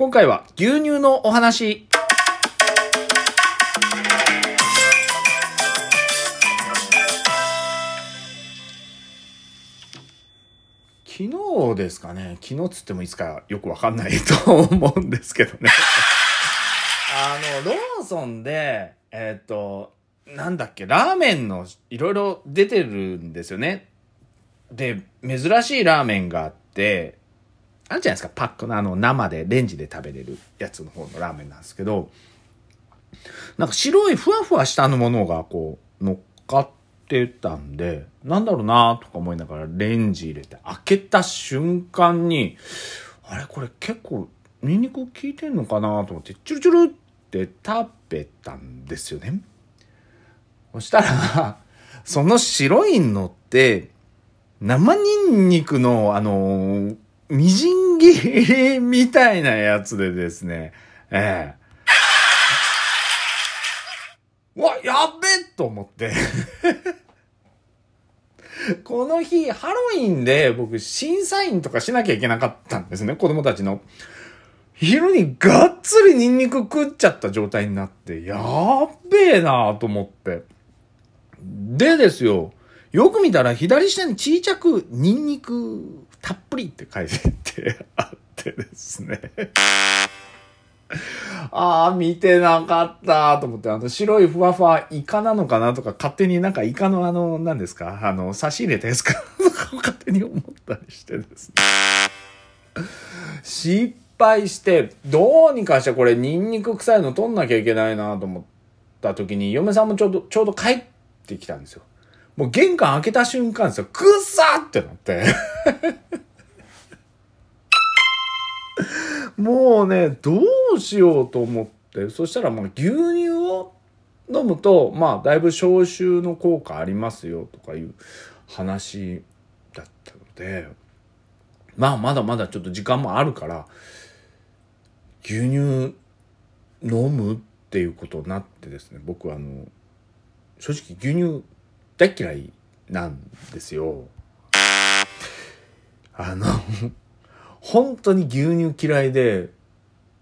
今回は牛乳のお話。昨日ですかね。昨日つってもいつかよくわかんないと思うんですけどね。あの、ローソンで、えっ、と、なんだっけ、ラーメンのいろいろ出てるんですよね。で、珍しいラーメンがあって、あるじゃないですか、パックのあの生でレンジで食べれるやつの方のラーメンなんですけど、なんか白いふわふわしたのものがこう乗っかってたんで、なんだろうなとか思いながらレンジ入れて開けた瞬間に、あれ？これ結構ニンニク効いてんのかなと思って、チュルチュルって食べたんですよね。そしたら、その白いのって、生ニンニクの、あのみじん切りみたいなやつでですね、ええうわ、やべえと思って。この日、ハロウィンで僕、審査員とかしなきゃいけなかったんですね、子供たちの。昼にがっつりニンニク食っちゃった状態になって、やっべえなと思って。でですよ、よく見たら左下にちいちゃくニンニクたっぷりって書いてあってですね。ああ、見てなかったと思って、あの白いふわふわイカなのかなとか勝手になんかイカのあの、何ですかあの、差し入れたやつかとか 勝手に思ったりしてですね。失敗して、どうにかしてこれニンニク臭いの取んなきゃいけないなと思った時に、嫁さんもちょうど、ちょうど帰ってきたんですよ。もう玄関開けた瞬間ですよ。くっさってなって。もうね、どうしようと思って、そしたらまあ牛乳を飲むと、まあだいぶ消臭の効果ありますよとかいう話だったので、まあまだまだちょっと時間もあるから、牛乳飲むっていうことになってですね、僕はあの、正直牛乳大嫌いなんですよ。あの、本当に牛乳嫌いで、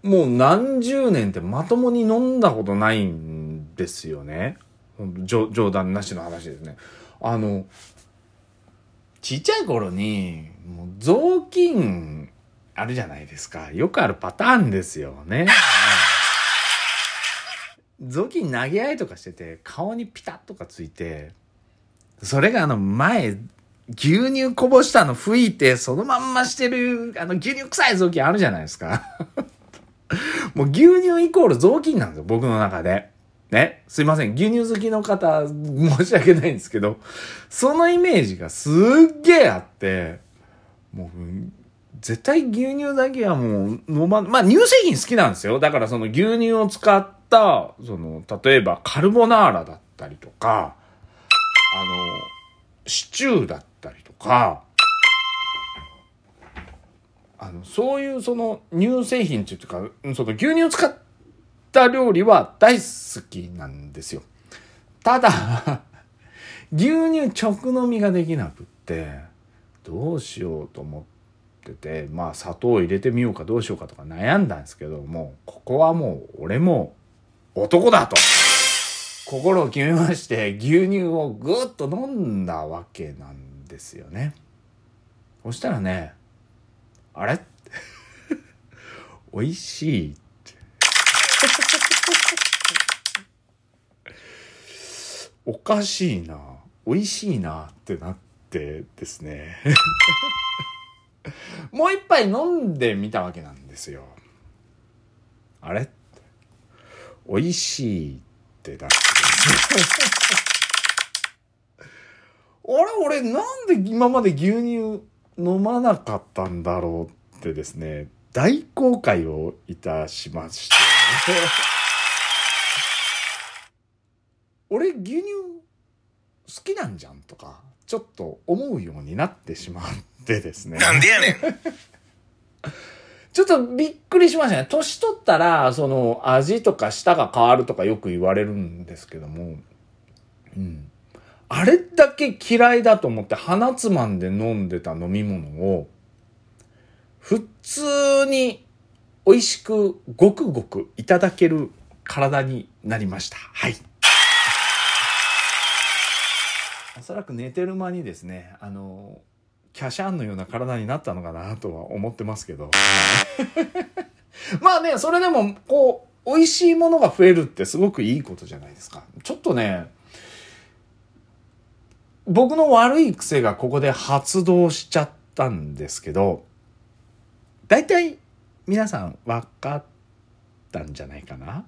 もう何十年ってまともに飲んだことないんですよね。冗冗談なしの話ですね。あの、ちっちゃい頃に、もう雑巾あるじゃないですか。よくあるパターンですよね。雑巾投げ合いとかしてて、顔にピタッとかついて、それがあの前、牛乳こぼしたの拭いて、そのまんましてる、あの牛乳臭い雑巾あるじゃないですか。もう牛乳イコール雑巾なんですよ、僕の中で。ね？すいません。牛乳好きの方、申し訳ないんですけど、そのイメージがすっげえあって、もう、絶対牛乳だけはもう飲ま、まあ乳製品好きなんですよ。だからその牛乳を使った、その、例えばカルボナーラだったりとか、あの、シチューだったりか、あの、そういうその乳製品っていうか、その牛乳を使った料理は大好きなんですよ。ただ、牛乳直飲みができなくって、どうしようと思ってて、まあ砂糖を入れてみようかどうしようかとか悩んだんですけども、ここはもう俺も男だと。心を決めまして牛乳をぐっと飲んだわけなんですですよね。そしたらね、あれ？美味しいって。おかしいな。美味しいなってなってですね。もう一杯飲んでみたわけなんですよ。あれ？美味しいってだってれ俺なんで今まで牛乳飲まなかったんだろうってですね、大後悔をいたしまして。俺牛乳好きなんじゃんとか、ちょっと思うようになってしまってですね。なんでやねん。ちょっとびっくりしましたね。年取ったら、その味とか舌が変わるとかよく言われるんですけども、うん。あれだけ嫌いだと思って鼻つまんで飲んでた飲み物を、普通に美味しくごくごくいただける体になりました。はい。おそらく寝てる間にですね、あの、キャシャンのような体になったのかなとは思ってますけど。まあね、それでも、こう、美味しいものが増えるってすごくいいことじゃないですか。ちょっとね、僕の悪い癖がここで発動しちゃったんですけど、大体皆さん分かったんじゃないかな？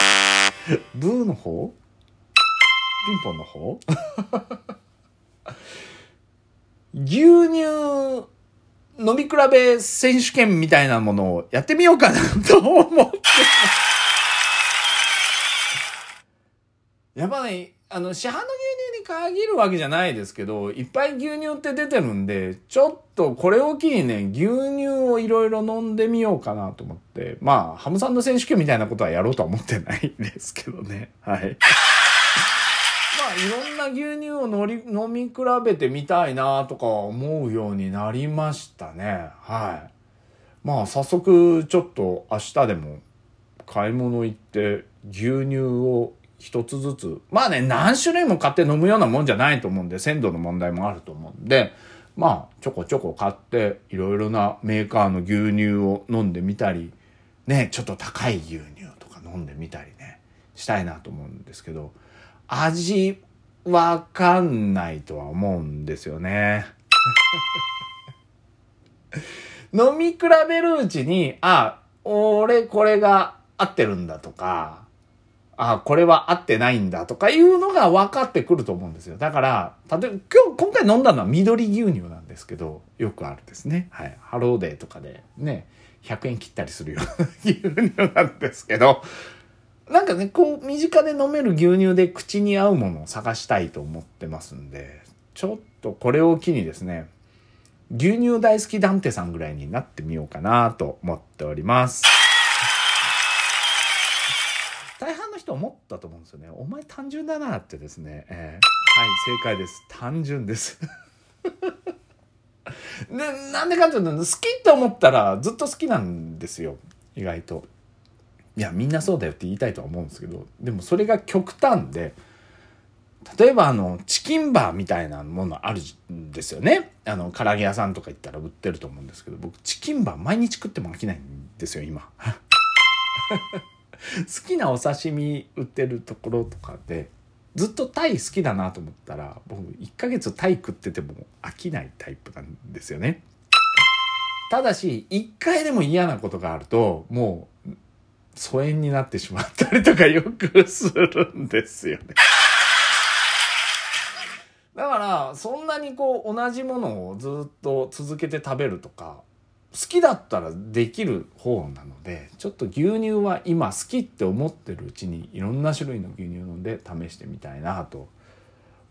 ブーの方？ピンポンの方？牛乳飲み比べ選手権みたいなものをやってみようかなと思って。やっぱね、あの、市販の牛乳に限るわけじゃないですけど、いっぱい牛乳って出てるんで、ちょっとこれを機にね、牛乳をいろいろ飲んでみようかなと思って、まあ、ハムサンド選手権みたいなことはやろうとは思ってないんですけどね。はい。まあ、いろんな牛乳をのり飲み比べてみたいなとか思うようになりましたね。はい。まあ、早速、ちょっと明日でも買い物行って牛乳を一つずつ、まあね、何種類も買って飲むようなもんじゃないと思うんで、鮮度の問題もあると思うんで、まあ、ちょこちょこ買って、いろいろなメーカーの牛乳を飲んでみたり、ね、ちょっと高い牛乳とか飲んでみたりね、したいなと思うんですけど、味わかんないとは思うんですよね。飲み比べるうちに、あ、俺これが合ってるんだとか、あ、これは合ってないんだとかいうのが分かってくると思うんですよ。だから、例えば今日、今回飲んだのは緑牛乳なんですけど、よくあるですね。はい。ハローデーとかでね、100円切ったりするような牛乳なんですけど、なんかね、こう、身近で飲める牛乳で口に合うものを探したいと思ってますんで、ちょっとこれを機にですね、牛乳大好きダンテさんぐらいになってみようかなと思っております。大半の人思ったと思うんですよね。お前単純だなってですね。えー、はい、正解です。単純です。で、なんでかっていうと、好きって思ったらずっと好きなんですよ。意外と。いや、みんなそうだよって言いたいとは思うんですけど、でもそれが極端で、例えばあの、チキンバーみたいなものあるんですよね。あの、唐揚げ屋さんとか行ったら売ってると思うんですけど、僕、チキンバー毎日食っても飽きないんですよ、今。好きなお刺身売ってるところとかでずっとタイ好きだなと思ったら僕1ヶ月タイ食ってても飽きないタイプなんですよね。ただし1回でも嫌なことがあるともう疎遠になってしまったりとかよくするんですよね。だからそんなにこう同じものをずっと続けて食べるとか好きだったらできる方なのでちょっと牛乳は今好きって思ってるうちにいろんな種類の牛乳飲んで試してみたいなと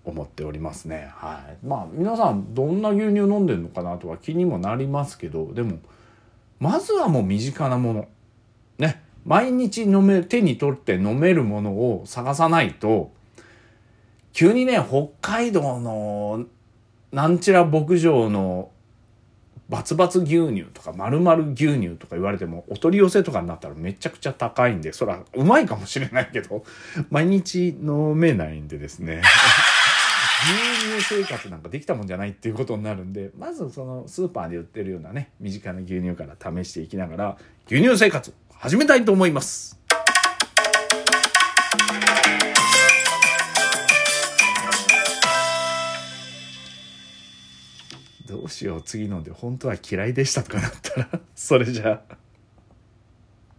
思っておりますね。はい。まあ皆さんどんな牛乳飲んでるのかなとは気にもなりますけどでもまずはもう身近なものね毎日飲め手に取って飲めるものを探さないと急にね北海道のなんちら牧場のバツバツ牛乳とか丸々牛乳とか言われてもお取り寄せとかになったらめちゃくちゃ高いんでそらうまいかもしれないけど 毎日飲めないんでですね牛乳生活なんかできたもんじゃないっていうことになるんでまずそのスーパーで売ってるようなね身近な牛乳から試していきながら牛乳生活始めたいと思います。どうしよう次ので本当は嫌いでしたとかなったらそれじゃあ。